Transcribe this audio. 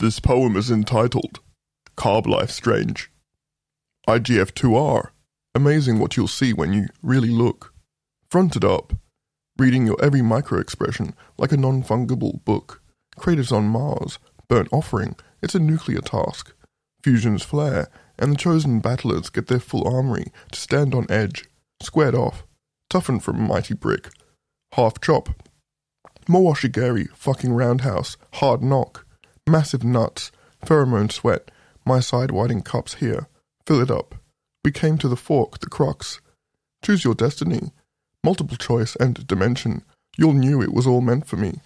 This poem is entitled Carb Life Strange. IGF2R. Amazing what you'll see when you really look. Fronted up. Reading your every micro expression like a non fungible book. Craters on Mars. Burnt offering. It's a nuclear task. Fusions flare, and the chosen battlers get their full armory to stand on edge. Squared off. Toughened from mighty brick. Half chop. Mawashi geri, fucking roundhouse, hard knock. Massive nuts, pheromone sweat, my side widening cups here. Fill it up. We came to the fork, the crux. Choose your destiny. Multiple choice and dimension. You'll knew it was all meant for me.